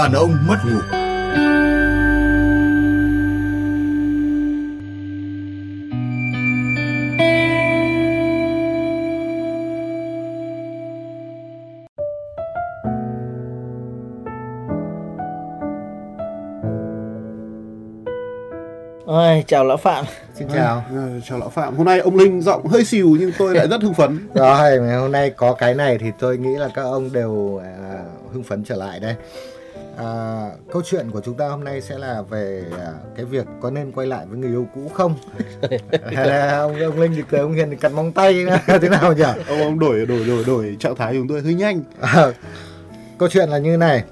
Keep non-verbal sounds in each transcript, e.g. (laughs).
Đàn ông mất ngủ Ôi, chào lão Phạm. Xin chào. À, chào lão Phạm. Hôm nay ông Linh giọng hơi xìu nhưng tôi lại rất hưng phấn. (laughs) Rồi, hôm nay có cái này thì tôi nghĩ là các ông đều à, hưng phấn trở lại đây. À, câu chuyện của chúng ta hôm nay sẽ là về à, cái việc có nên quay lại với người yêu cũ không? (laughs) Hay là ông ông Linh thì cười ông Hiền thì cắn móng tay (laughs) thế nào nhỉ? Ông ông đổi đổi đổi đổi trạng thái chúng tôi hơi nhanh. À, câu chuyện là như này.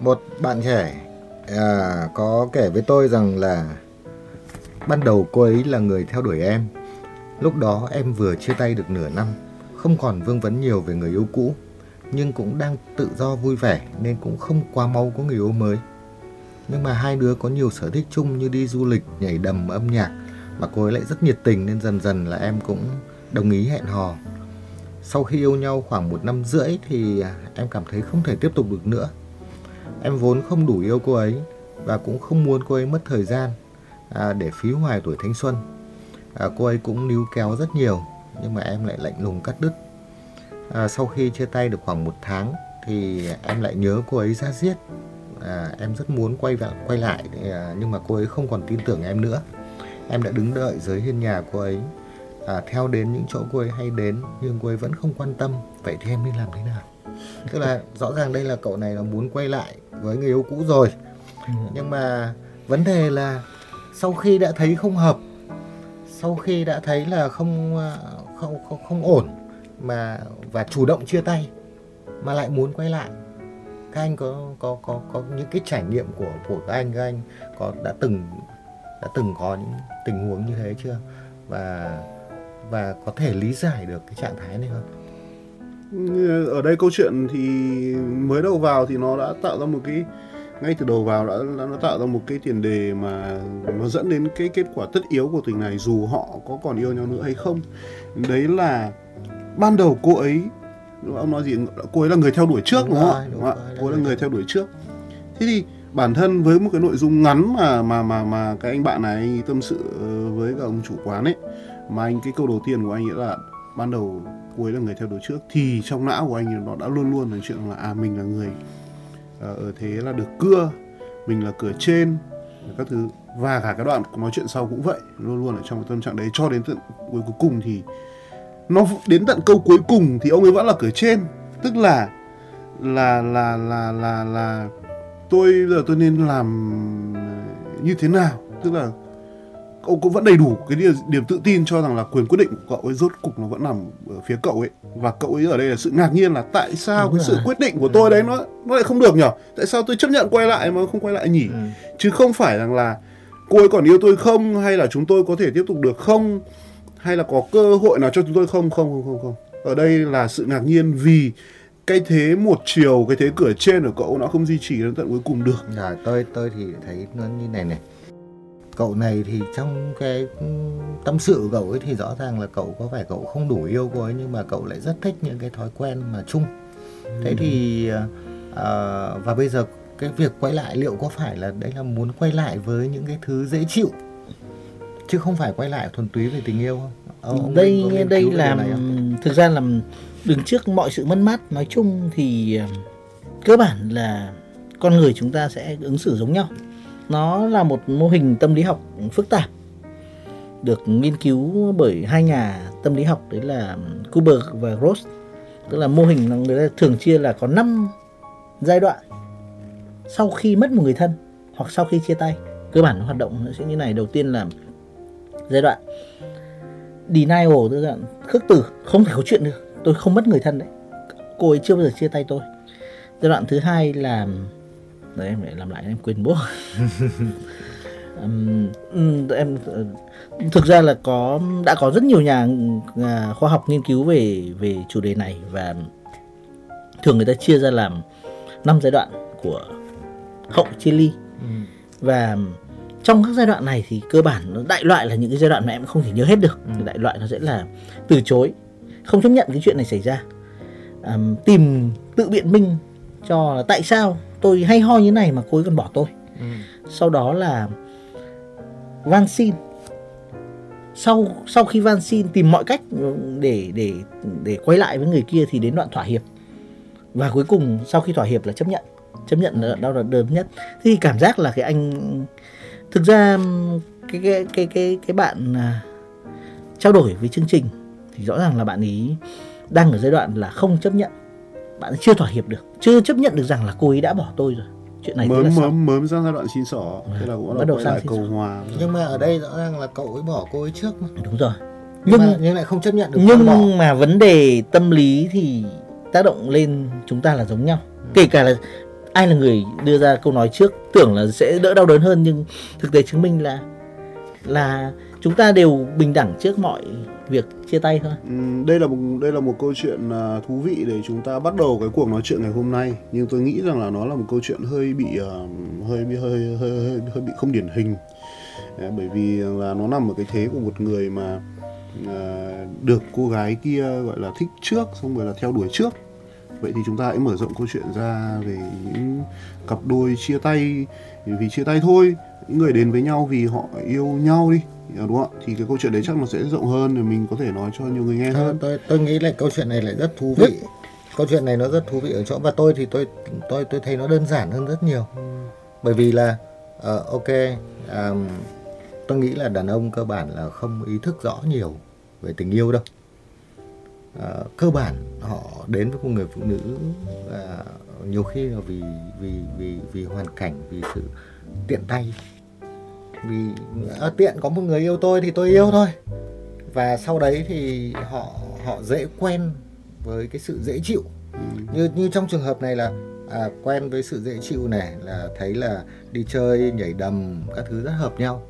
Một bạn trẻ à, có kể với tôi rằng là Ban đầu cô ấy là người theo đuổi em. Lúc đó em vừa chia tay được nửa năm, không còn vương vấn nhiều về người yêu cũ, nhưng cũng đang tự do vui vẻ nên cũng không quá mau có người yêu mới. Nhưng mà hai đứa có nhiều sở thích chung như đi du lịch, nhảy đầm, âm nhạc mà cô ấy lại rất nhiệt tình nên dần dần là em cũng đồng ý hẹn hò. Sau khi yêu nhau khoảng một năm rưỡi thì em cảm thấy không thể tiếp tục được nữa. Em vốn không đủ yêu cô ấy và cũng không muốn cô ấy mất thời gian à, để phí hoài tuổi thanh xuân. À, cô ấy cũng níu kéo rất nhiều nhưng mà em lại lạnh lùng cắt đứt. À, sau khi chia tay được khoảng một tháng thì em lại nhớ cô ấy ra giết. À, em rất muốn quay vào quay lại à, nhưng mà cô ấy không còn tin tưởng em nữa. Em đã đứng đợi dưới hiên nhà cô ấy, à, theo đến những chỗ cô ấy hay đến nhưng cô ấy vẫn không quan tâm. Vậy thì em nên làm thế nào? Tức là rõ ràng đây là cậu này là muốn quay lại với người yêu cũ rồi. Ừ. Nhưng mà vấn đề là sau khi đã thấy không hợp sau khi đã thấy là không không không, không ổn mà và chủ động chia tay mà lại muốn quay lại. Các anh có có có có những cái trải nghiệm của của các anh các anh có đã từng đã từng có những tình huống như thế chưa? Và và có thể lý giải được cái trạng thái này không? Ở đây câu chuyện thì mới đầu vào thì nó đã tạo ra một cái ngay từ đầu vào đã, đã nó tạo ra một cái tiền đề mà nó dẫn đến cái kết quả tất yếu của tình này dù họ có còn yêu nhau nữa hay không. Đấy là ban đầu cô ấy ông nói gì cô ấy là người theo đuổi trước đúng, đúng không ạ? đúng, đúng cô ấy là người theo đuổi trước. Thế thì bản thân với một cái nội dung ngắn mà mà mà mà cái anh bạn này tâm sự với cả ông chủ quán ấy mà anh cái câu đầu tiên của anh ấy là ban đầu cô ấy là người theo đuổi trước thì trong não của anh nó đã luôn luôn là chuyện là à mình là người ở ờ, thế là được cưa mình là cửa trên các thứ. Và cả cái đoạn nói chuyện sau cũng vậy luôn luôn ở trong cái tâm trạng đấy. Cho đến tận cuối cùng thì nó đến tận câu cuối cùng thì ông ấy vẫn là cửa trên. Tức là là là là là là tôi giờ tôi nên làm như thế nào? Tức là ông cũng vẫn đầy đủ cái điểm, điểm tự tin cho rằng là quyền quyết định của cậu ấy rốt cục nó vẫn nằm ở phía cậu ấy. Và cậu ấy ở đây là sự ngạc nhiên là tại sao Đúng cái rồi. sự quyết định của tôi đấy nó nó lại không được nhở? Tại sao tôi chấp nhận quay lại mà không quay lại nhỉ? Ừ. chứ không phải rằng là cô ấy còn yêu tôi không hay là chúng tôi có thể tiếp tục được không hay là có cơ hội nào cho chúng tôi không? Không không không không. Ở đây là sự ngạc nhiên vì cái thế một chiều cái thế cửa trên của cậu nó không duy trì đến tận cuối cùng được. À, tôi tôi thì thấy nó như này này. Cậu này thì trong cái tâm sự của cậu ấy thì rõ ràng là cậu có phải cậu không đủ yêu cô ấy nhưng mà cậu lại rất thích những cái thói quen mà chung. Thế thì uh, và bây giờ cái việc quay lại liệu có phải là đấy là muốn quay lại với những cái thứ dễ chịu? Chứ không phải quay lại thuần túy về tình yêu không? Ông đây đây là thực ra là đứng trước mọi sự mất mát nói chung thì cơ bản là con người chúng ta sẽ ứng xử giống nhau. Nó là một mô hình tâm lý học phức tạp được nghiên cứu bởi hai nhà tâm lý học đấy là Kuber và Gross tức là mô hình người ta thường chia là có 5 giai đoạn sau khi mất một người thân hoặc sau khi chia tay. Cơ bản nó hoạt động nó sẽ như này đầu tiên là giai đoạn. Denial tức là khước từ không thể có chuyện được. Tôi không mất người thân đấy. Cô ấy chưa bao giờ chia tay tôi. Giai đoạn thứ hai là đấy em lại làm lại em quên bố. (laughs) Um, em thực ra là có đã có rất nhiều nhà à, khoa học nghiên cứu về về chủ đề này và thường người ta chia ra làm năm giai đoạn của hậu chia ly. Ừ. và trong các giai đoạn này thì cơ bản nó đại loại là những cái giai đoạn mà em không thể nhớ hết được. Ừ. đại loại nó sẽ là từ chối không chấp nhận cái chuyện này xảy ra. Um, tìm tự biện minh cho là tại sao tôi hay ho như này mà cô ấy còn bỏ tôi. Ừ. sau đó là van xin. Sau sau khi van xin tìm mọi cách để để để quay lại với người kia thì đến đoạn thỏa hiệp. Và cuối cùng sau khi thỏa hiệp là chấp nhận. Chấp nhận là đau đớn nhất. Thì cảm giác là cái anh thực ra cái cái cái cái cái bạn à, trao đổi với chương trình thì rõ ràng là bạn ấy đang ở giai đoạn là không chấp nhận. Bạn ấy chưa thỏa hiệp được chưa chấp nhận được rằng là cô ấy đã bỏ tôi rồi. Chuyện này tức là mớm xong. mớm mớm sang giai đoạn xin xỏ thế là cũng Bắt bắt đầu sang cầu hòa. Nhưng mà ở đây rõ ràng là cậu ấy bỏ cô ấy trước mà. Đúng rồi. Nhưng, nhưng mà, nhưng lại không chấp nhận được nhưng mà vấn đề tâm lý thì tác động lên chúng ta là giống nhau. Kể cả là ai là người đưa ra câu nói trước? Tưởng là sẽ đỡ đau đớn hơn nhưng thực tế chứng minh là là chúng ta đều bình đẳng trước mọi việc chia tay thôi. Ừ, đây là một đây là một câu chuyện à, thú vị để chúng ta bắt đầu cái cuộc nói chuyện ngày hôm nay. Nhưng tôi nghĩ rằng là nó là một câu chuyện hơi bị à, hơi bị hơi hơi hơi, hơi bị không điển hình. Bởi vì là nó nằm ở cái thế của một người mà à, được cô gái kia gọi là thích trước xong rồi là theo đuổi trước vậy thì chúng ta hãy mở rộng câu chuyện ra về những cặp đôi chia tay vì chia tay thôi. Những người đến với nhau vì họ yêu nhau đi đúng không ạ? Thì cái câu chuyện đấy chắc nó sẽ rộng hơn để mình có thể nói cho nhiều người nghe hơn. tôi tôi nghĩ là câu chuyện này lại rất thú vị. Câu chuyện này nó rất thú vị ở chỗ và tôi thì tôi tôi tôi thấy nó đơn giản hơn rất nhiều. Bởi vì là ờ, ok àm, tôi nghĩ là đàn ông cơ bản là không ý thức rõ nhiều về tình yêu đâu Ờ, cơ bản họ đến với một người phụ nữ à, nhiều khi là vì vì vì vì hoàn cảnh vì sự tiện tay. Vì à, tiện có một người yêu tôi thì tôi yêu thôi. Và sau đấy thì họ họ dễ quen với cái sự dễ chịu. Như như trong trường hợp này là à, quen với sự dễ chịu này là thấy là đi chơi nhảy đầm các thứ rất hợp nhau.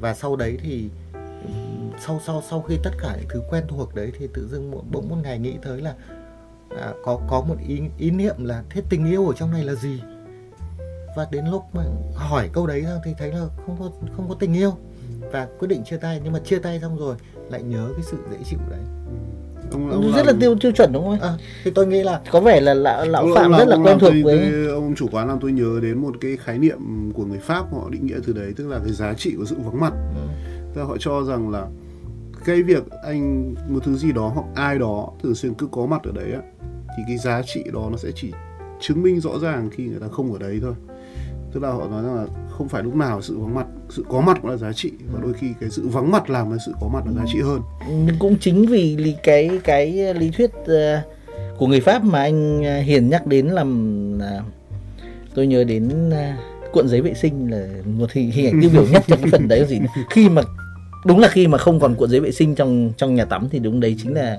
Và sau đấy thì sau sau sau khi tất cả những thứ quen thuộc đấy thì tự dưng một, bỗng một ngày nghĩ tới là à, có có một ý ý niệm là thế tình yêu ở trong này là gì? Và đến lúc mà hỏi câu đấy ra thì thấy là không có không có tình yêu và quyết định chia tay. Nhưng mà chia tay xong rồi lại nhớ cái sự dễ chịu đấy. Ông, ông rất là làm- tiêu tiêu chuẩn đúng không à, thì tôi nghĩ là có vẻ là lão, lão ông- phạm ông rất là quen thuộc làm với tôi, tôi, ông chủ quán làm tôi nhớ đến một cái khái niệm của người Pháp họ định nghĩa từ đấy tức là cái giá trị của sự vắng mặt. Tức là họ cho rằng là cái việc anh một thứ gì đó hoặc ai đó thường xuyên cứ có mặt ở đấy á, thì cái giá trị đó nó sẽ chỉ chứng minh rõ ràng khi người ta không ở đấy thôi. Tức là họ nói rằng là không phải lúc nào sự vắng mặt, sự có mặt cũng là giá trị và đôi khi cái sự vắng mặt làm cái sự có mặt là giá trị hơn. Ừ, cũng chính vì lý, cái cái lý thuyết ờ, của người Pháp mà anh ờ, Hiền nhắc đến làm ờ, tôi nhớ đến cuộn giấy vệ sinh là một hình hình ảnh tiêu biểu nhất trong cái phần đấy là gì? Khi mà đúng là khi mà không còn cuộn giấy vệ sinh trong trong nhà tắm thì đúng đấy chính là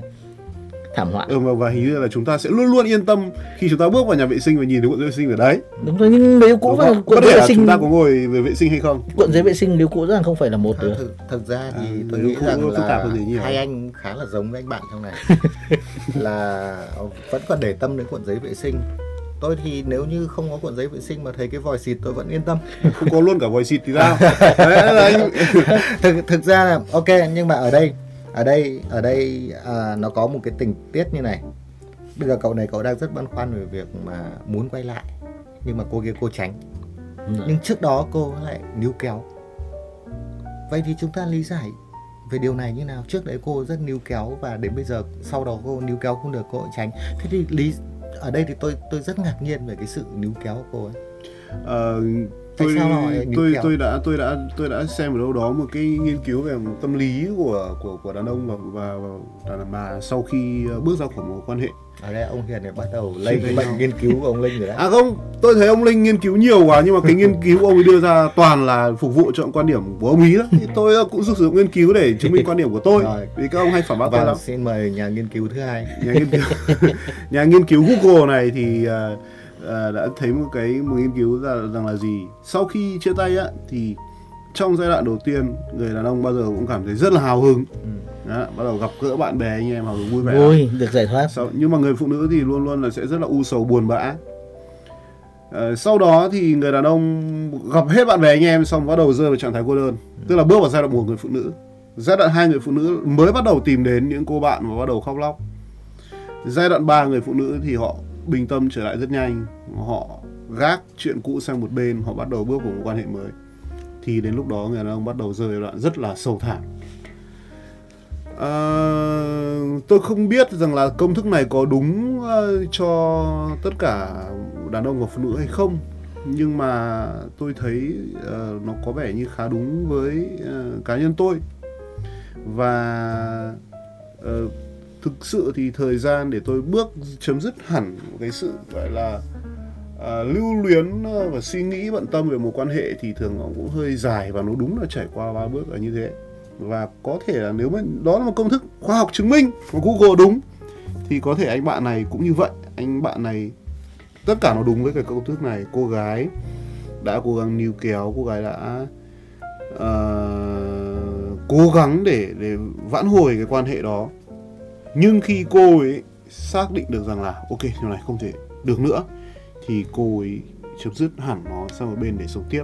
thảm họa. Ừ, và, và hình như là chúng ta sẽ luôn luôn yên tâm khi chúng ta bước vào nhà vệ sinh và nhìn thấy cuộn giấy vệ sinh ở đấy. Đúng rồi nhưng nếu cũ và cuộn giấy vệ sinh chúng ta có ngồi về vệ sinh hay không? Cuộn giấy vệ sinh nếu cũ rằng không phải là một được. thực, thực ra thì À, tôi nghĩ rằng phức tạp là hơn thì nhiều. hai anh khá là giống với anh bạn trong này. (laughs) Là vẫn còn để tâm đến cuộn giấy vệ sinh tôi thì nếu như không có cuộn giấy vệ sinh mà thấy cái vòi xịt tôi vẫn yên tâm. (laughs) Không có luôn cả vòi xịt thì sao? (laughs) (laughs) Thực thực ra là ok nhưng mà ở đây ở đây ở đây à, nó có một cái tình tiết như này. Bây giờ cậu này cậu đang rất băn khoăn về việc mà muốn quay lại nhưng mà cô kia cô tránh. Nhưng trước đó cô lại níu kéo. Vậy thì chúng ta lý giải về điều này như nào? Trước đấy cô rất níu kéo và đến bây giờ sau đó cô níu kéo không được cô tránh. Thế thì lý ở đây thì tôi tôi rất ngạc nhiên về cái sự níu kéo của cô ấy Ờ, tôi tôi kéo? tôi đã tôi đã tôi đã xem ở đâu đó một cái nghiên cứu về tâm lý của của của đàn ông và và, và đàn bà sau khi bước ra khỏi một quan hệ ở đây ông Hiền này bắt đầu lấy Chia cái bệnh nghiên cứu của ông Linh rồi đấy. À không tôi thấy ông linh nghiên cứu nhiều quá nhưng mà cái (laughs) nghiên cứu ông ấy đưa ra toàn là phục vụ cho quan điểm của ông ý đó. Thì tôi cũng sử dụng nghiên cứu để chứng minh quan điểm của tôi. Rồi. vì các ông hay phản bác tôi Vâng, lắm. xin mời nhà nghiên cứu thứ hai. nhà nghiên cứu. (laughs) Nhà nghiên cứu Google này thì à, à, đã thấy một cái một nghiên cứu ra rằng là gì? Sau khi chia tay á thì trong giai đoạn đầu tiên người đàn ông bao giờ cũng cảm thấy rất là hào hứng. Đó, bắt đầu gặp gỡ bạn bè anh em hào hứng vui vẻ vui được giải thoát. Sau, nhưng mà người phụ nữ thì luôn luôn là sẽ rất là u sầu buồn bã. Ờ, sau đó thì người đàn ông gặp hết bạn bè anh em xong bắt đầu rơi vào trạng thái cô đơn. Tức là bước vào giai đoạn một người phụ nữ. Giai đoạn hai người phụ nữ mới bắt đầu tìm đến những cô bạn và bắt đầu khóc lóc. Giai đoạn 3 người phụ nữ thì họ bình tâm trở lại rất nhanh. Họ gác chuyện cũ sang một bên họ bắt đầu bước vào một quan hệ mới thì đến lúc đó người đàn ông bắt đầu rơi vào đoạn rất là sâu thẳm. À, tôi không biết rằng là công thức này có đúng ờ, cho tất cả đàn ông và phụ nữ hay không nhưng mà tôi thấy uh, nó có vẻ như khá đúng với uh, cá nhân tôi. Và uh, thực sự thì thời gian để tôi bước chấm dứt hẳn cái sự gọi là à, lưu luyến ờ, và suy nghĩ bận tâm về một quan hệ thì thường nó cũng hơi dài và nó đúng là trải qua ba bước là như thế. Và có thể là nếu mà đó là một công thức khoa học chứng minh của Google đúng thì có thể anh bạn này cũng như vậy. Anh bạn này tất cả nó đúng với cái công thức này. Cô gái đã cố gắng níu kéo cô gái đã uh, cố gắng để để vãn hồi cái quan hệ đó. Nhưng khi cô ấy xác định được rằng là ok điều này không thể được nữa thì cô ấy chấm dứt hẳn nó sang một bên để sống tiếp.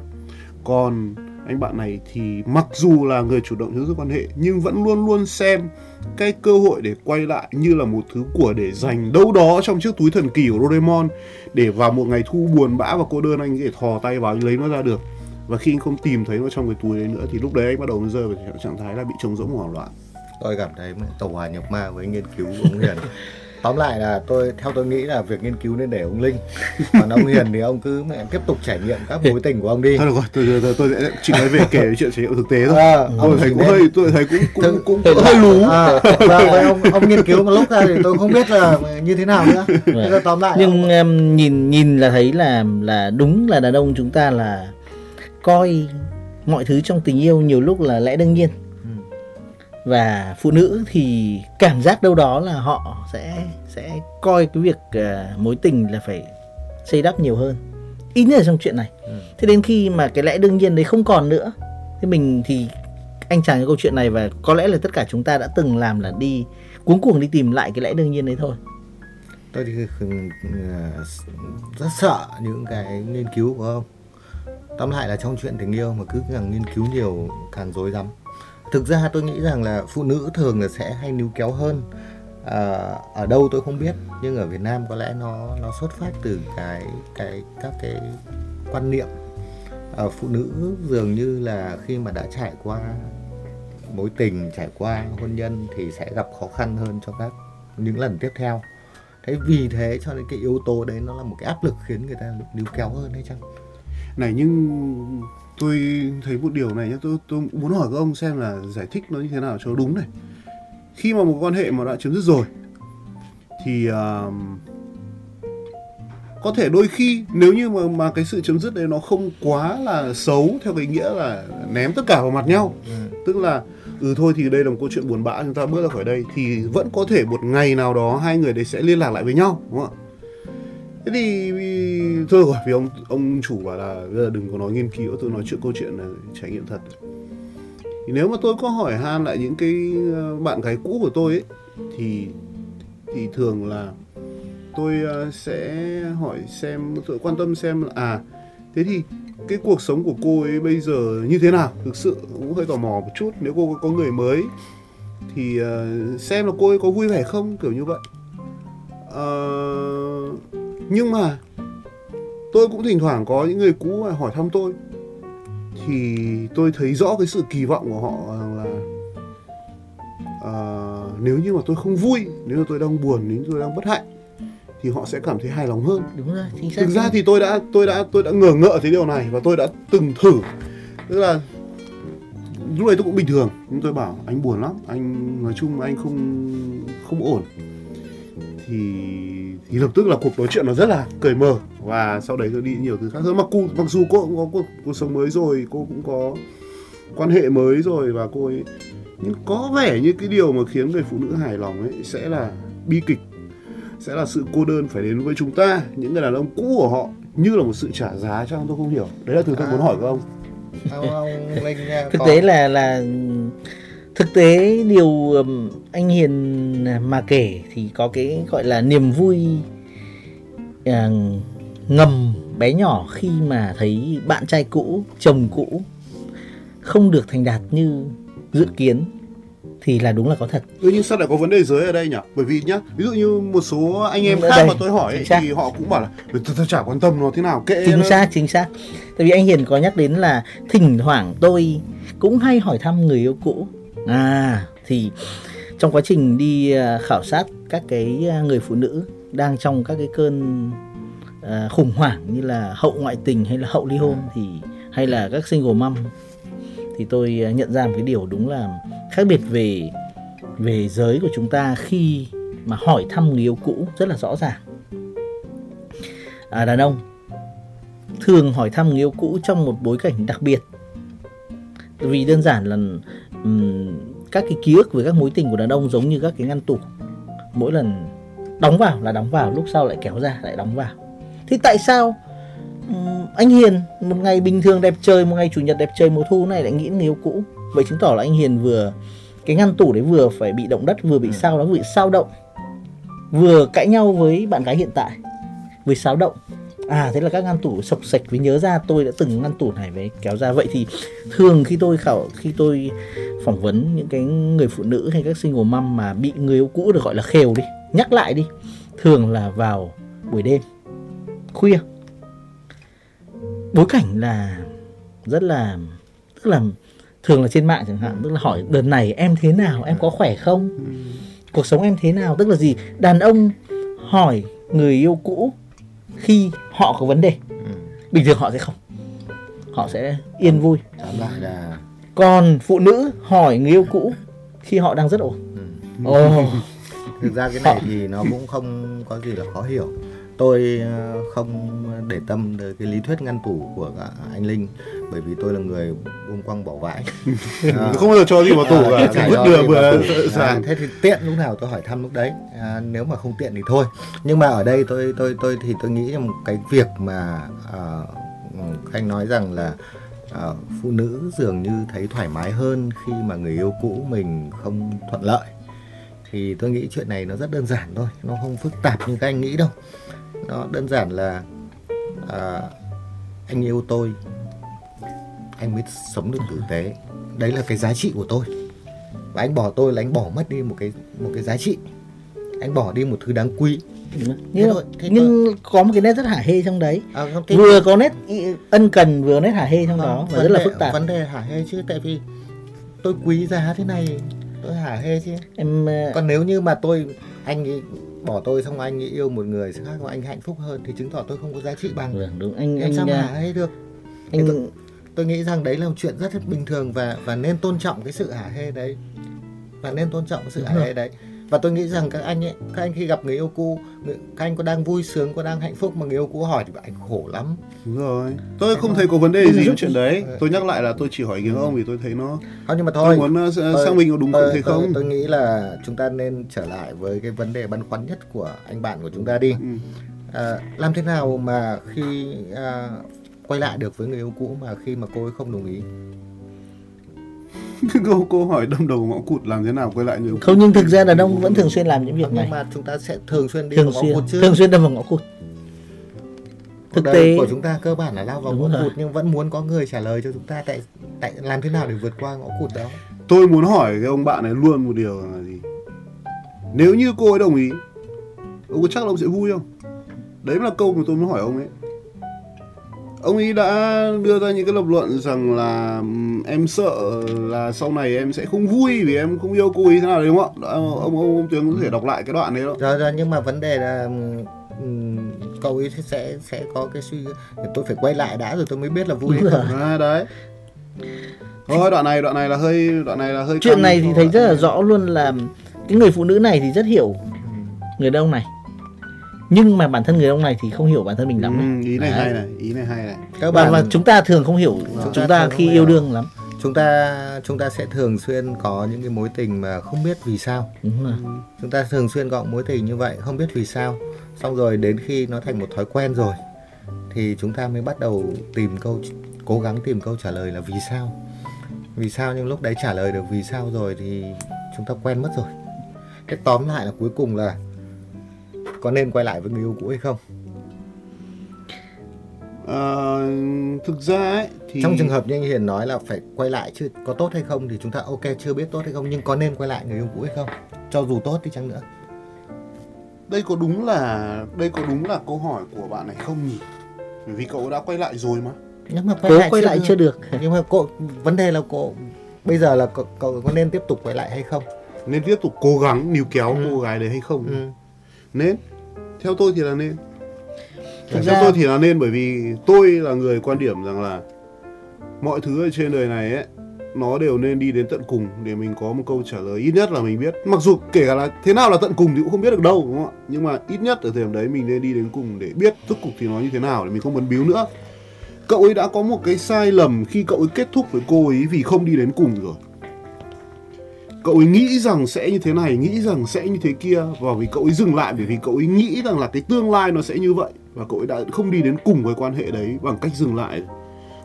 Còn anh bạn này thì mặc dù là người chủ động chấm dứt quan hệ nhưng vẫn luôn luôn xem cái cơ hội để quay lại như là một thứ của để dành đâu đó trong chiếc túi thần kỳ của Doraemon để vào một ngày thu buồn bã và cô đơn anh có thể thò tay vào lấy nó ra được. Và khi anh không tìm thấy nó trong cái túi đấy nữa thì lúc đấy anh bắt đầu rơi vào trạng thái là bị trống rỗng hoảng loạn. Tôi cảm thấy tàu hòa nhập ma với nghiên cứu của ông Hiền (laughs) tóm lại là tôi theo tôi nghĩ là việc nghiên cứu nên để ông linh. (laughs) Còn ông hiền thì ông cứ mẹ tiếp tục trải nghiệm các mối tình của ông đi. Thôi được rồi tôi tôi, tôi sẽ chỉ nói về kể chuyện trải nghiệm thực tế thôi. À, tôi thấy cũng nên... hơi tôi thấy cũng cũng cũng, cũng hơi lú. à, và ông ông nghiên cứu một lúc ra thì tôi không biết là như thế nào nữa. Thế tóm lại nhưng ông... em nhìn nhìn là thấy là là đúng là đàn ông chúng ta là coi mọi thứ trong tình yêu nhiều lúc là lẽ đương nhiên và phụ nữ thì cảm giác đâu đó là họ sẽ sẽ coi cái việc uh, mối tình là phải xây đắp nhiều hơn. Ít nhất là trong chuyện này. Ừ. thế đến khi mà cái lẽ đương nhiên đấy không còn nữa thế mình thì anh chàng cái câu chuyện này và có lẽ là tất cả chúng ta đã từng làm là đi cuống cuồng đi tìm lại cái lẽ đương nhiên đấy thôi. Tôi thì rất sợ những cái nghiên cứu của ông. Tóm lại là trong chuyện tình yêu mà cứ càng nghiên cứu nhiều càng rối rắm thực ra tôi nghĩ rằng là phụ nữ thường là sẽ hay níu kéo hơn. À, ở đâu tôi không biết nhưng ở Việt Nam có lẽ nó nó xuất phát từ cái cái các cái quan niệm. À, phụ nữ dường như là khi mà đã trải qua mối tình trải qua hôn nhân thì sẽ gặp khó khăn hơn cho các những lần tiếp theo. Thế vì thế cho nên cái yếu tố đấy nó là một cái áp lực khiến người ta níu kéo hơn hay chăng? Này nhưng tôi thấy một điều này nhé tôi tôi muốn hỏi các ông xem là giải thích nó như thế nào cho đúng này. Khi mà một quan hệ mà đã chấm dứt rồi thì uh, có thể đôi khi nếu như mà mà cái sự chấm dứt đấy nó không quá là xấu theo cái nghĩa là ném tất cả vào mặt nhau. Ừ. tức là ừ thôi thì đây là một câu chuyện buồn bã chúng ta bước ra khỏi đây thì vẫn có thể một ngày nào đó hai người đấy sẽ liên lạc lại với nhau đúng không ạ thế thì thôi rồi vì ông ông chủ bảo là bây giờ đừng có nói nghiên cứu tôi nói chuyện câu chuyện là trải nghiệm thật. Thì nếu mà tôi có hỏi han lại những cái ờ, bạn gái cũ của tôi ấy thì thì thường là tôi ờ, sẽ hỏi xem tôi quan tâm xem là à thế thì cái cuộc sống của cô ấy bây giờ như thế nào? Thực sự cũng hơi tò mò một chút nếu cô có người mới thì ờ, xem là cô ấy có vui vẻ không? Kiểu như vậy. Uh, nhưng mà tôi cũng thỉnh thoảng có những người cũ mà hỏi thăm tôi. Thì tôi thấy rõ cái sự kỳ vọng của họ là uh, nếu như mà tôi không vui nếu như tôi đang buồn nếu như tôi đang bất hạnh thì họ sẽ cảm thấy hài lòng hơn. Đúng rồi chính xác thực ra thì tôi đã tôi đã tôi đã ngờ ngợ thấy điều này và tôi đã từng thử. Tức là lúc này tôi cũng bình thường. Nhưng tôi bảo anh buồn lắm anh nói chung anh không không ổn. Thì thì lập tức là cuộc nói chuyện nó rất là cởi mở. Và sau đấy tôi đi nhiều thứ khác hơn. Mặc dù mặc dù cô cũng có cuộc, cuộc sống mới rồi cô cũng có quan hệ mới rồi và cô ấy nhưng có vẻ như cái điều mà khiến người phụ nữ hài lòng ấy sẽ là bi kịch sẽ là sự cô đơn phải đến với chúng ta. Những người đàn ông cũ của họ như là một sự trả giá cho tôi không hiểu. Đấy là thứ tôi à. muốn hỏi các ông. Thực tế là là thực tế điều anh hiền mà kể thì có cái gọi là niềm vui uh, ngầm bé nhỏ khi mà thấy bạn trai cũ chồng cũ không được thành đạt như dự kiến thì là đúng là có thật Ừ, nhưng sao lại có vấn đề giới ở đây nhỉ? Bởi vì nhá, ví dụ như một số anh em Ừ, khác đây, mà tôi hỏi ấy, thì họ cũng bảo là tôi, tôi chả quan tâm nó thế nào kệ chính nó." xác chính xác tại vì anh Hiền có nhắc đến là thỉnh thoảng tôi cũng hay hỏi thăm người yêu cũ à thì trong quá trình đi à, khảo sát các cái à, người phụ nữ đang trong các cái cơn à, khủng hoảng như là hậu ngoại tình hay là hậu ly hôn thì hay là các single mom thì tôi nhận ra một cái điều đúng là khác biệt về về giới của chúng ta khi mà hỏi thăm người yêu cũ rất là rõ ràng. À, đàn ông thường hỏi thăm người yêu cũ trong một bối cảnh đặc biệt. Vì đơn giản là ừm, các cái ký ức về các mối tình của đàn ông giống như các cái ngăn tủ. Mỗi lần đóng vào là đóng vào lúc sau lại kéo ra lại đóng vào. Thì tại sao ừm, anh Hiền một ngày bình thường đẹp trời một ngày chủ nhật đẹp trời mùa thu này lại nghĩ yêu cũ? Vậy chứng tỏ là anh Hiền vừa cái ngăn tủ đấy vừa phải bị động đất vừa bị sao đó vừa bị sao động vừa cãi nhau với bạn gái hiện tại với xáo động à thế là các ngăn tủ sộc sạch. Với nhớ ra tôi đã từng ngăn tủ này với kéo ra. Vậy thì thường khi tôi khảo khi tôi phỏng vấn những cái người phụ nữ hay các single mom mà bị người yêu cũ được gọi là khều đi nhắc lại đi thường là vào buổi đêm khuya. Bối cảnh là rất là tức là thường là trên mạng chẳng hạn tức là hỏi đợt này em thế nào? Em có khỏe không? Cuộc sống em thế nào? Tức là gì? Đàn ông hỏi người yêu cũ khi họ có vấn đề bình thường họ sẽ không. Họ sẽ yên vui. Tóm lại là còn phụ nữ hỏi người yêu cũ khi họ đang rất ổn. Ồ. (laughs) Thực ra cái này thì nó cũng không có gì là khó hiểu tôi ờ, không để tâm tới cái lý thuyết ngăn tủ của anh Linh bởi vì tôi là người buông quăng bỏ vãi. À, (laughs) không bao giờ cho gì vào tủ à, cả chả vứt đường vừa. À, thế thì tiện lúc nào tôi hỏi thăm lúc đấy. À, nếu mà không tiện thì thôi. Nhưng mà ở đây tôi tôi tôi thì tôi nghĩ một cái việc mà à, anh nói rằng là à, phụ nữ dường như thấy thoải mái hơn khi mà người yêu cũ mình không thuận lợi thì tôi nghĩ chuyện này nó rất đơn giản thôi nó không phức tạp như các anh nghĩ đâu nó đơn giản là à, anh yêu tôi anh mới sống được tử tế. Đấy là cái giá trị của tôi. Và anh bỏ tôi là anh bỏ mất đi một cái một cái giá trị. Anh bỏ đi một thứ đáng quý. Nhưng, thôi, thế nhưng có một cái nét rất hả hê trong đấy. À, không, thế- vừa có nét ân cần vừa nét hả hê trong đó không, và rất là phức tạp. vấn đề hả hê chứ tại vì tôi quý giá thế này tôi hả hê chứ. Em ờ, còn nếu như mà tôi anh bỏ tôi xong anh ấy yêu một người khác mà anh hạnh phúc hơn thì chứng tỏ tôi không có giá trị bằng. Vâng đúng. Anh anh anh sao mà hả hê được? Anh tôi, tôi nghĩ rằng đấy là một chuyện rất bình thường và và nên tôn trọng cái sự hả hê đấy. Và nên tôn trọng cái sự hả hê đấy và tôi nghĩ rằng các anh ấy các anh khi gặp người yêu cũ các anh có đang vui sướng có đang hạnh phúc mà người yêu cũ hỏi thì anh khổ lắm. Đúng rồi. Tôi không thấy có vấn đề Đừng gì với chuyện đấy. Tôi nhắc lại là tôi chỉ hỏi ý kiến của ông vì tôi thấy nó không nhưng mà tôi thôi. muốn uh, tôi- sang mình có đúng tôi, không thế tôi, không? tôi nghĩ là chúng ta nên trở lại với cái vấn đề băn khoăn nhất của anh bạn của chúng ta đi. Ừ. à, làm thế nào mà khi à, quay lại được với người yêu cũ mà khi mà cô ấy không đồng ý (laughs) câu câu hỏi đâm đầu ngõ cụt làm thế nào quay lại người không nhưng thực ra đàn ông vẫn thường xuyên làm những việc nhưng này. mà chúng ta sẽ thường xuyên đi thường vào ngõ xuyên cụt chứ. thường xuyên đâm vào ngõ cụt. Thực tế của chúng ta cơ bản là lao vào ngõ rồi. cụt nhưng vẫn muốn có người trả lời cho chúng ta tại tại làm thế nào để vượt qua ngõ cụt đó? Tôi muốn hỏi cái ông bạn này luôn một điều là gì? Nếu như cô ấy đồng ý ông có chắc là ông sẽ vui không? Đấy là câu mà tôi muốn hỏi ông ấy ông ấy đã đưa ra những cái lập luận rằng là ừm, em sợ là sau này em sẽ không vui vì em không yêu cô ấy thế nào đấy đúng không ạ? Ông ông, ông, Tuyến có thể đọc lại cái đoạn đấy đó rồi rồi nhưng mà vấn đề là ừm, cậu ấy sẽ sẽ có cái suy tôi phải quay lại đã rồi tôi mới biết là vui hay không à, đấy. Thôi đoạn này đoạn này là hơi đoạn này là hơi chuyện này thì thấy rất là rõ luôn là cái người phụ nữ này thì rất hiểu người đàn ông này nhưng mà bản thân người ông này thì không hiểu bản thân mình lắm Ừ, ý này Đấy. hay này ý này hay này. Các bạn và chúng ta thường không hiểu Chúng chúng ta khi yêu đương lắm. Chúng ta chúng ta sẽ thường xuyên có những cái mối tình mà không biết vì sao. Đúng rồi. Chúng ta thường xuyên có mối tình như vậy không biết vì sao. Xong rồi đến khi nó thành một thói quen rồi thì chúng ta mới bắt đầu tìm câu cố gắng tìm câu trả lời là vì sao. Vì sao nhưng lúc đấy trả lời được vì sao rồi thì chúng ta quen mất rồi. Cái tóm lại là cuối cùng là có nên quay lại với người yêu cũ hay không? Ờ, thực ra ấy thì trong trường hợp như anh Hiền nói là phải quay lại chứ có tốt hay không thì chúng ta ok chưa biết tốt hay không nhưng có nên quay lại người yêu cũ hay không? Cho dù tốt đi chăng nữa. Đây có đúng là đây có đúng là câu hỏi của bạn này không nhỉ? Bởi vì cậu đã quay lại rồi mà. Nhưng mà cố quay lại chưa được. Nhưng mà cô vấn đề là cô bây giờ là cậu, cậu có nên tiếp tục quay lại hay không? Nên tiếp tục cố gắng níu kéo Ừ. cô gái đấy hay không? Ừ. nên. Theo tôi thì là nên. Thực theo ra- tôi thì là nên bởi vì tôi là người quan điểm rằng là mọi thứ ở trên đời này ấy nó đều nên đi đến tận cùng để mình có một câu trả lời ít nhất là mình biết. Mặc dù kể cả là thế nào là tận cùng thì cũng không biết được đâu đúng không ạ? Nhưng mà ít nhất ở thời điểm đấy mình nên đi đến cùng để biết rốt cục thì nó như thế nào để mình không bấn biếu nữa. Cậu ấy đã có một cái sai lầm khi cậu ấy kết thúc với cô ấy vì không đi đến cùng rồi cậu ấy nghĩ rằng sẽ như thế này, nghĩ rằng sẽ như thế kia, và vì cậu ấy dừng lại bởi vì cậu ấy nghĩ rằng là cái tương lai nó sẽ như vậy, và cậu ấy đã không đi đến cùng với quan hệ đấy bằng cách dừng lại.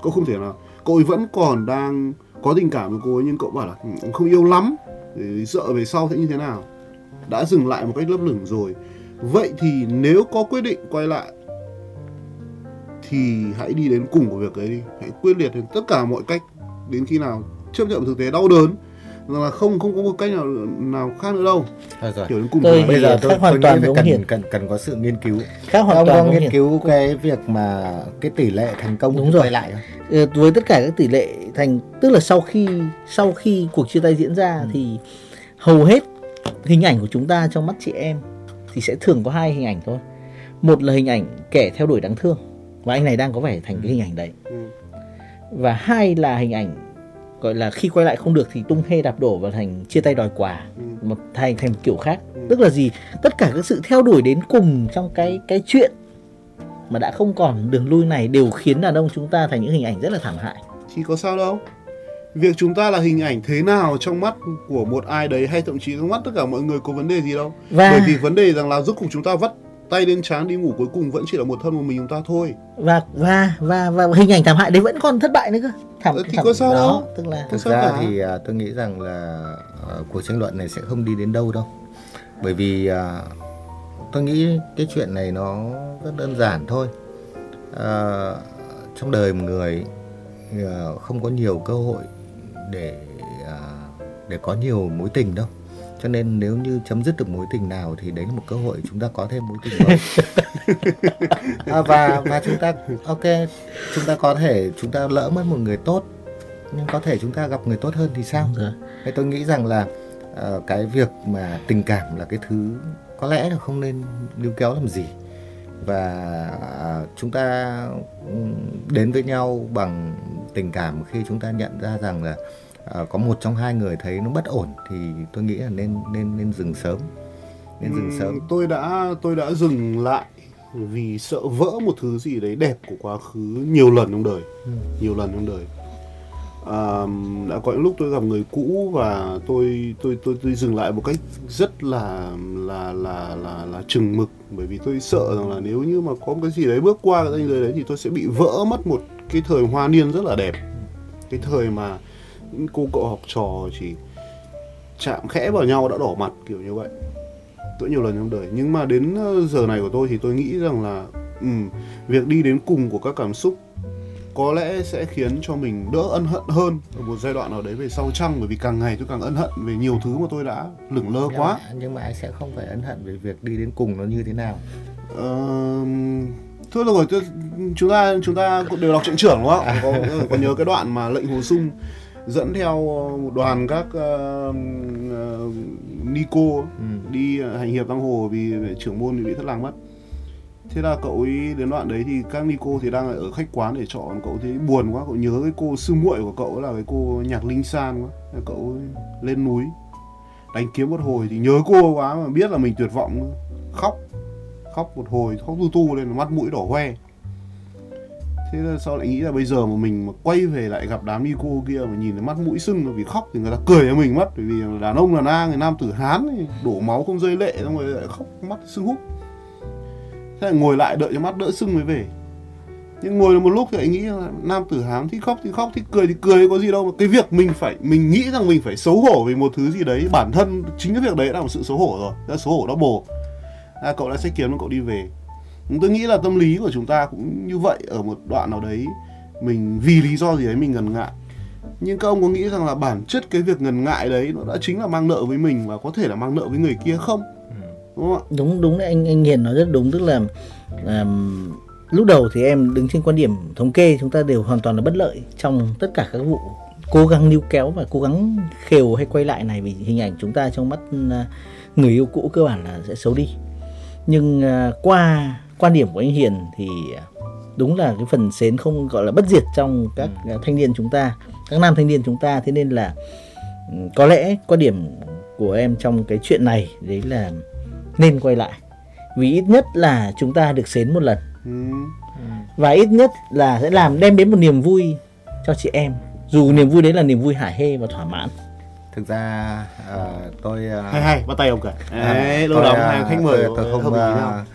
Cậu không thể nào, cậu ấy vẫn còn đang có tình cảm với cô ấy, nhưng cậu bảo là ừ, không yêu lắm để sợ về sau sẽ như thế nào? Đã dừng lại một cách lấp lửng rồi. Vậy thì nếu có quyết định quay lại, thì hãy đi đến cùng của việc ấy đi. Hãy quyết liệt đến tất cả mọi cách đến khi nào chấp nhận thực tế đau đớn là không không có một cách nào nào khác nữa đâu Thôi rồi. kiểu đến cùng Tôi bây giờ tôi, khác hoàn tôi toàn nghĩ ông Hiền. cần cần cần có sự nghiên cứu khác hoàn ông toàn có nghiên Hiền. cứu cái việc mà cái tỷ lệ thành công Đúng rồi. quay lại không? Ờ, với tất cả các tỷ lệ thành tức là sau khi sau khi cuộc chia tay diễn ra Ừ. thì hầu hết hình ảnh của chúng ta trong mắt chị em thì sẽ thường có hai hình ảnh thôi một là hình ảnh kẻ theo đuổi đáng thương và anh này đang có vẻ thành cái hình ảnh đấy Ừ. và hai là hình ảnh gọi là khi quay lại không được thì tung hê đạp đổ và thành chia tay đòi quà. Ừ. một thành thành một kiểu khác. Ừ. tức là gì? Tất cả các sự theo đuổi đến cùng trong cái cái chuyện mà đã không còn đường lui này đều khiến đàn ông chúng ta thành những hình ảnh rất là thảm hại. Thì có sao đâu. Việc chúng ta là hình ảnh thế nào trong mắt của một ai đấy hay thậm chí trong mắt tất cả mọi người có vấn đề gì đâu. Và bởi vì vấn đề rằng là rốt cuộc chúng ta vắt tay lên trán đi ngủ cuối cùng vẫn chỉ là một thân một mình chúng ta thôi và và và và hình ảnh thảm hại đấy vẫn còn thất bại nữa cơ thảm, Ờ, thì thảm có sao đó đâu. tức là Thực ra cả? thì à, tôi nghĩ rằng là à, cuộc tranh luận này sẽ không đi đến đâu đâu. Bởi vì à, tôi nghĩ cái chuyện này nó rất đơn giản thôi. À, trong đời một người à, không có nhiều cơ hội để à, để có nhiều mối tình đâu. Cho nên nếu như chấm dứt được mối tình nào thì đấy là một cơ hội chúng ta có thêm mối tình mới. (laughs) à, và và chúng ta ok chúng ta có thể chúng ta lỡ mất một người tốt nhưng có thể chúng ta gặp người tốt hơn thì sao. Thế tôi nghĩ rằng là ờ, cái việc mà tình cảm là cái thứ có lẽ là không nên níu kéo làm gì và à, chúng ta ừm, đến với nhau bằng tình cảm khi chúng ta nhận ra rằng là à, có một trong hai người thấy nó bất ổn thì tôi nghĩ là nên nên nên dừng sớm. Nên dừng Ừm, sớm. tôi đã tôi đã dừng lại vì sợ vỡ một thứ gì đấy đẹp của quá khứ nhiều lần trong đời nhiều lần trong đời. À, đã có những lúc tôi gặp người cũ và tôi tôi tôi tôi dừng lại một cách rất là là là là là chừng mực. Bởi vì tôi sợ rằng là nếu như mà có một cái gì đấy bước qua cái giới đấy thì tôi sẽ bị vỡ mất một cái thời hoa niên rất là đẹp. Cái thời mà cô cậu học trò chỉ chạm khẽ vào nhau đã đỏ mặt kiểu như vậy. Rất nhiều lần trong đời. Nhưng mà đến ờ, giờ này của tôi thì tôi nghĩ rằng là ừm, việc đi đến cùng của các cảm xúc có lẽ sẽ khiến cho mình đỡ ân hận hơn ở một giai đoạn nào đấy về sau chăng? Bởi vì càng ngày tôi càng ân hận về nhiều thứ mà tôi đã lửng lơ nhưng quá. mà, nhưng mà anh sẽ không phải ân hận về việc đi đến cùng nó như thế nào. Ờ, thôi được rồi tôi, chúng ta chúng ta đều đọc truyện trưởng đúng không? Có, có nhớ cái đoạn mà lệnh hồ sung dẫn theo một đoàn các uh, uh, Nico đi ờ, hành hiệp giang hồ vì trưởng môn thì bị thất lạc mất. Thế là cậu ấy đến đoạn đấy thì các Nico thì đang ở khách quán để chọn. Cậu thấy buồn quá cậu nhớ cái cô sư muội của cậu là cái cô nhạc linh san quá. Cậu ấy lên núi đánh kiếm một hồi thì nhớ cô quá mà biết là mình tuyệt vọng. Khóc khóc một hồi khóc tu tu lên mắt mũi đỏ hoe thế là sau lại nghĩ là bây giờ mà mình mà quay về lại gặp đám Nico kia mà nhìn thấy mắt mũi sưng vì khóc thì người ta cười cho mình mất. Bởi vì đàn ông là na người nam tử hán thì đổ máu không rơi lệ xong rồi lại khóc mắt sưng húp. Thế là ngồi lại đợi cho mắt đỡ sưng mới về. Nhưng ngồi được một lúc thì lại nghĩ là nam tử hán thì khóc thì khóc thì cười thì cười có gì đâu. Mà cái việc mình phải mình nghĩ rằng mình phải xấu hổ vì một thứ gì đấy bản thân chính cái việc đấy là một sự xấu hổ rồi là xấu hổ double. À, cậu đã sách kiếm cậu đi về tôi nghĩ là tâm lý của chúng ta cũng như vậy ở một đoạn nào đấy mình vì lý do gì đấy mình ngần ngại. Nhưng các ông có nghĩ rằng là bản chất cái việc ngần ngại đấy nó đã chính là mang nợ với mình và có thể là mang nợ với người kia không? Đúng không ạ? Đúng đúng đấy anh anh hiền nói rất đúng tức là um, lúc đầu thì em đứng trên quan điểm thống kê chúng ta đều hoàn toàn là bất lợi trong tất cả các vụ cố gắng níu kéo và cố gắng khều hay quay lại này vì hình ảnh chúng ta trong mắt uh, người yêu cũ cơ bản là sẽ xấu đi. Nhưng uh, qua quan điểm của anh Hiền thì đúng là cái phần xến không gọi là bất diệt trong các ừ. thanh niên chúng ta các nam thanh niên chúng ta. Thế nên là ừ, có lẽ quan điểm của em trong cái chuyện này đấy là nên quay lại. Vì ít nhất là chúng ta được xến một lần. Ừ. và ít nhất là sẽ làm đem đến một niềm vui cho chị em. Dù niềm vui đấy là niềm vui hả hê và thỏa mãn. Thực ra uh, tôi uh, hay hay bắt tay ông cả à, lâu lắm uh, khách mời tôi, tôi không, không uh,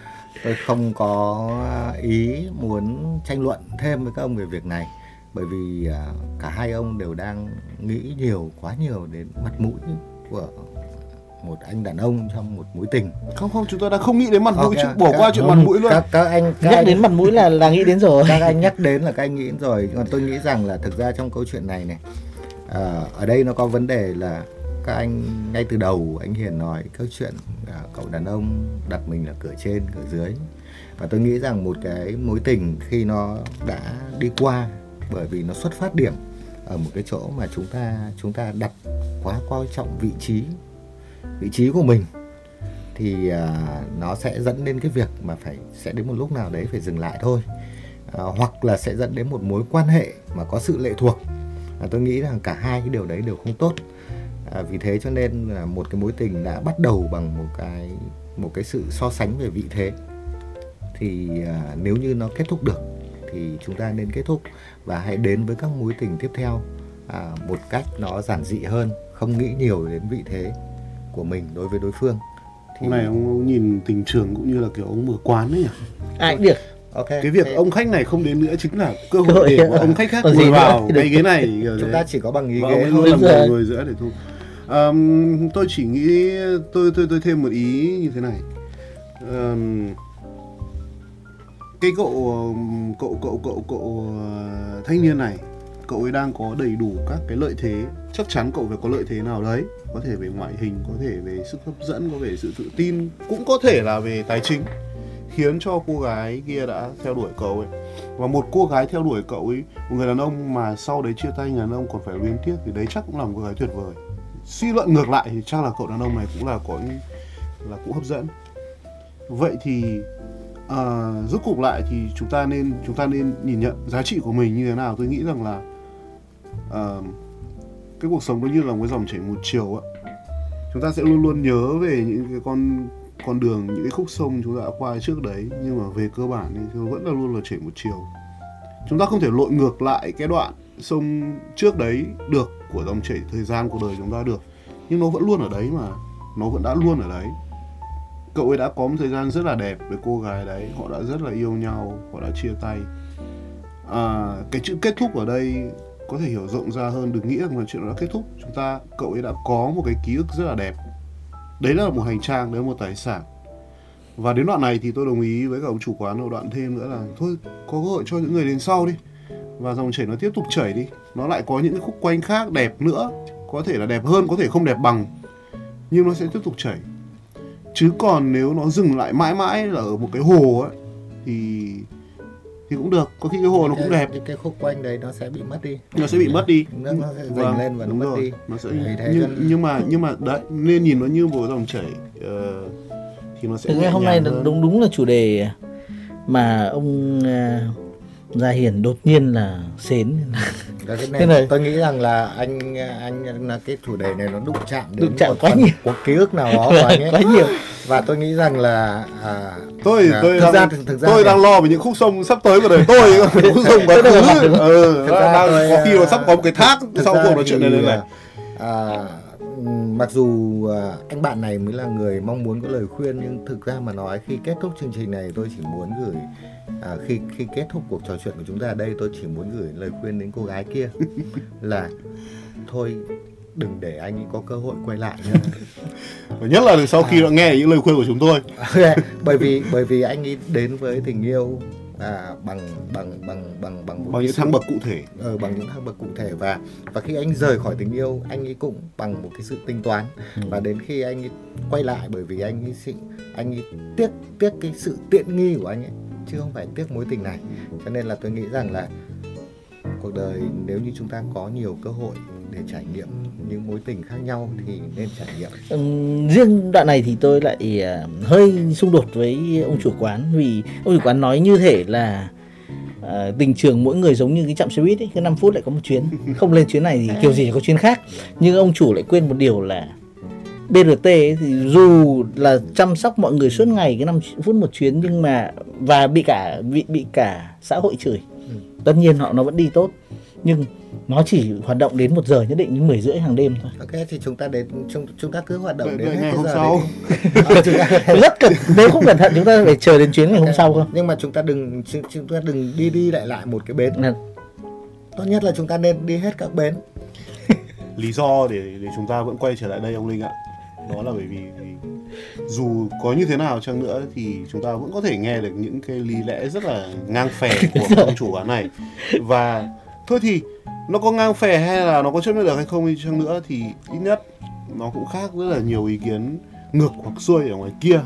tôi không có ý muốn tranh luận thêm với các ông về việc này bởi vì uh, cả hai ông đều đang nghĩ nhiều quá nhiều đến mặt mũi của một anh đàn ông trong một mối tình. Không không chúng tôi đã không nghĩ đến mặt mũi okay, bỏ các, qua chuyện mặt mũi luôn. các, các anh các nhắc anh, đến mặt mũi là là nghĩ đến rồi. Các anh nhắc đến là các anh nghĩ đến rồi còn tôi nghĩ rằng là thực ra trong câu chuyện này này à, ở đây nó có vấn đề là các anh ngay từ đầu anh hiền nói câu chuyện cả cậu đàn ông đặt mình là cửa trên cửa dưới. Và tôi nghĩ rằng một cái mối tình khi nó đã đi qua bởi vì nó xuất phát điểm ở một cái chỗ mà chúng ta chúng ta đặt quá coi trọng vị trí vị trí của mình thì uh, nó sẽ dẫn đến cái việc mà phải sẽ đến một lúc nào đấy phải dừng lại thôi. Uh, hoặc là sẽ dẫn đến một mối quan hệ mà có sự lệ thuộc. Uh, tôi nghĩ rằng cả hai cái điều đấy đều không tốt à, vì thế cho nên là một cái mối tình đã bắt đầu bằng một cái một cái sự so sánh về vị thế thì à, nếu như nó kết thúc được thì chúng ta nên kết thúc và hãy đến với các mối tình tiếp theo à, một cách nó giản dị hơn không nghĩ nhiều đến vị thế của mình đối với đối phương thì... hôm nay ông nhìn tình trường cũng như là kiểu ông mở quán ấy nhỉ ai được Ok. Cái việc Thế... ông khách này không đến nữa chính là cơ hội để của ông khách khác ngồi vào cái ghế này. Chúng ta chỉ có bằng ý ghế thôi. Làm người giữa để thu. Um, tôi chỉ nghĩ tôi tôi tôi thêm một ý như thế này. Um, cái cậu cậu cậu cậu cậu ờ, thanh niên này cậu ấy đang có đầy đủ các cái lợi thế. Chắc chắn cậu phải có lợi thế nào đấy. Có thể về ngoại hình có thể về sức hấp dẫn có về sự tự tin cũng có thể là về tài chính. Khiến cho cô gái kia đã theo đuổi cậu ấy. Và một cô gái theo đuổi cậu ấy một người đàn ông mà sau đấy chia tay người đàn ông còn phải luyến tiếc thì đấy chắc cũng là một cô gái tuyệt vời suy luận ngược lại thì chắc là cậu đàn ông này cũng là có là cũng hấp dẫn. Vậy thì ờ, à, rút cục lại thì chúng ta nên chúng ta nên nhìn nhận giá trị của mình như thế nào. Tôi nghĩ rằng là à, cái cuộc sống nó như là một cái dòng chảy một chiều ạ. Chúng ta sẽ luôn luôn nhớ về những cái con con đường những cái khúc sông chúng ta đã qua trước đấy nhưng mà về cơ bản thì nó vẫn là luôn là chảy một chiều. Chúng ta không thể lội ngược lại cái đoạn sông trước đấy được của dòng chảy thời gian cuộc đời chúng ta được. Nhưng nó vẫn luôn ở đấy mà nó vẫn đã luôn ở đấy. Cậu ấy đã có một thời gian rất là đẹp với cô gái đấy họ đã rất là yêu nhau họ đã chia tay. À, cái chữ kết thúc ở đây có thể hiểu rộng ra hơn đừng nghĩ rằng là chuyện đó đã kết thúc. Chúng ta cậu ấy đã có một cái ký ức rất là đẹp. Đấy là một hành trang đấy là một tài sản. Và đến đoạn này thì tôi đồng ý với cả ông chủ quán một đoạn thêm nữa là thôi có cơ hội cho những người đến sau đi và dòng chảy nó tiếp tục chảy đi. Nó lại có những cái khúc quanh khác đẹp nữa. Có thể là đẹp hơn có thể không đẹp bằng. Nhưng nó sẽ tiếp tục chảy. Chứ còn nếu nó dừng lại mãi mãi là ở một cái hồ ấy thì thì cũng được. Có khi cái hồ nó cũng đẹp. cái khúc quanh đấy nó sẽ bị mất đi. Nó sẽ bị mất đi. Nước nó sẽ dành vâng, lên và nó mất rồi. đi. Nó sẽ nhưng, cho... nhưng mà nhưng mà đấy nên nhìn nó như một dòng chảy uh, thì nó sẽ Thực hôm nay hơn. đúng đúng là chủ đề mà ông uh, Gia Hiền đột nhiên là xến. Cái này, (laughs) này. tôi nghĩ rằng là anh anh là cái chủ đề này nó đụng chạm đến đụng chạm quá nhiều. một ký ức nào đó (laughs) quá, quá nhiều. Và tôi nghĩ rằng là à, tôi à, tôi thực ra thực ra tôi đang lo về những khúc sông sắp tới của đời tôi (laughs) khúc sông quá khứ ừ, đang tôi, có khi là sắp có một cái thác sau cuộc nói chuyện này này à, mặc dù à, anh bạn này mới là người mong muốn có lời khuyên nhưng thực ra mà nói khi kết thúc chương trình này tôi chỉ muốn gửi à, khi khi kết thúc cuộc trò chuyện của chúng ta ở đây tôi chỉ muốn gửi lời khuyên đến cô gái kia (laughs) là thôi đừng để anh ấy có cơ hội quay lại nữa. nhất là sau khi à. nghe những lời khuyên của chúng tôi (laughs) bởi vì bởi vì anh ấy đến với tình yêu à, bằng bằng bằng bằng bằng bằng những thang bậc cụ thể ờ, bằng những thang bậc cụ thể và và khi anh rời khỏi tình yêu anh ấy cũng bằng một cái sự tính toán Ừ. và đến khi anh ấy quay lại bởi vì anh ấy sự anh ấy tiếc tiếc cái sự tiện nghi của anh ấy chứ không phải tiếc mối tình này. Cho nên là tôi nghĩ rằng là cuộc đời nếu như chúng ta có nhiều cơ hội để trải nghiệm những mối tình khác nhau thì nên trải nghiệm. Ừm, riêng đoạn này thì tôi lại à, hơi xung đột với ông chủ quán vì ông chủ quán nói như thể là à, tình trường mỗi người giống như cái chạm xe buýt ấy, cứ 5 phút lại có một chuyến. Không lên chuyến này thì (laughs) kiểu gì có chuyến khác. Nhưng ông chủ lại quên một điều là BRT ấy thì dù là chăm sóc mọi người suốt ngày cái 5 phút một chuyến nhưng mà và bị cả bị bị cả xã hội chửi. Tất nhiên họ nó vẫn đi tốt nhưng nó chỉ hoạt động đến một giờ nhất định như 10 rưỡi hàng đêm thôi. Ok thì chúng ta đến chúng chúng ta cứ hoạt động đến ngày hôm giờ sau. (laughs) Ờ, (laughs) rất cần nếu không cẩn thận chúng ta phải chờ đến chuyến ngày hôm sau không nhưng mà chúng ta đừng chúng, chúng ta đừng đi đi lại lại một cái bến. Là- tốt nhất là chúng ta nên đi hết các bến. (laughs) Lý do để để chúng ta vẫn quay trở lại đây ông linh ạ đó là bởi vì, vì dù có như thế nào chăng nữa thì chúng ta vẫn có thể nghe được những cái lý lẽ rất là ngang phè (laughs) của ông chủ quán này và thôi thì nó có ngang phè hay là nó có chấp nhận được hay không đi chăng nữa thì ít nhất nó cũng khác rất là nhiều ý kiến ngược hoặc xuôi ở ngoài kia?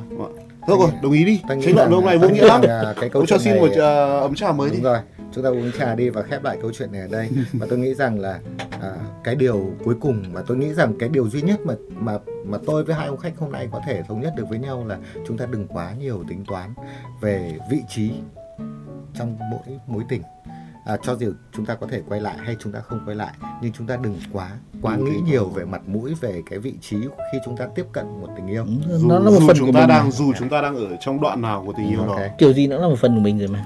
Thôi rồi, đồng ý đi. Tranh luận hôm nay vô nghĩa nghĩ lắm. cái câu cho xin này- một ờ, ấm trà mới đi. đúng rồi chúng ta uống trà đi và khép lại câu chuyện này ở đây (laughs) và tôi nghĩ rằng là à, cái điều cuối cùng mà tôi nghĩ rằng cái điều duy nhất mà mà mà tôi với hai ông khách hôm nay có thể thống nhất được với nhau là chúng ta đừng quá nhiều tính toán về vị trí trong mỗi mối tình à, cho dù chúng ta có thể quay lại hay chúng ta không quay lại nhưng chúng ta đừng quá quá nghĩ nhiều về mặt mũi về cái vị trí khi chúng ta tiếp cận một tình yêu Dù, nó là một dù phần chúng của ta mình đang mà. dù chúng ta đang ở trong đoạn nào của tình yêu đó. Ok. kiểu gì nó là một phần của mình rồi mà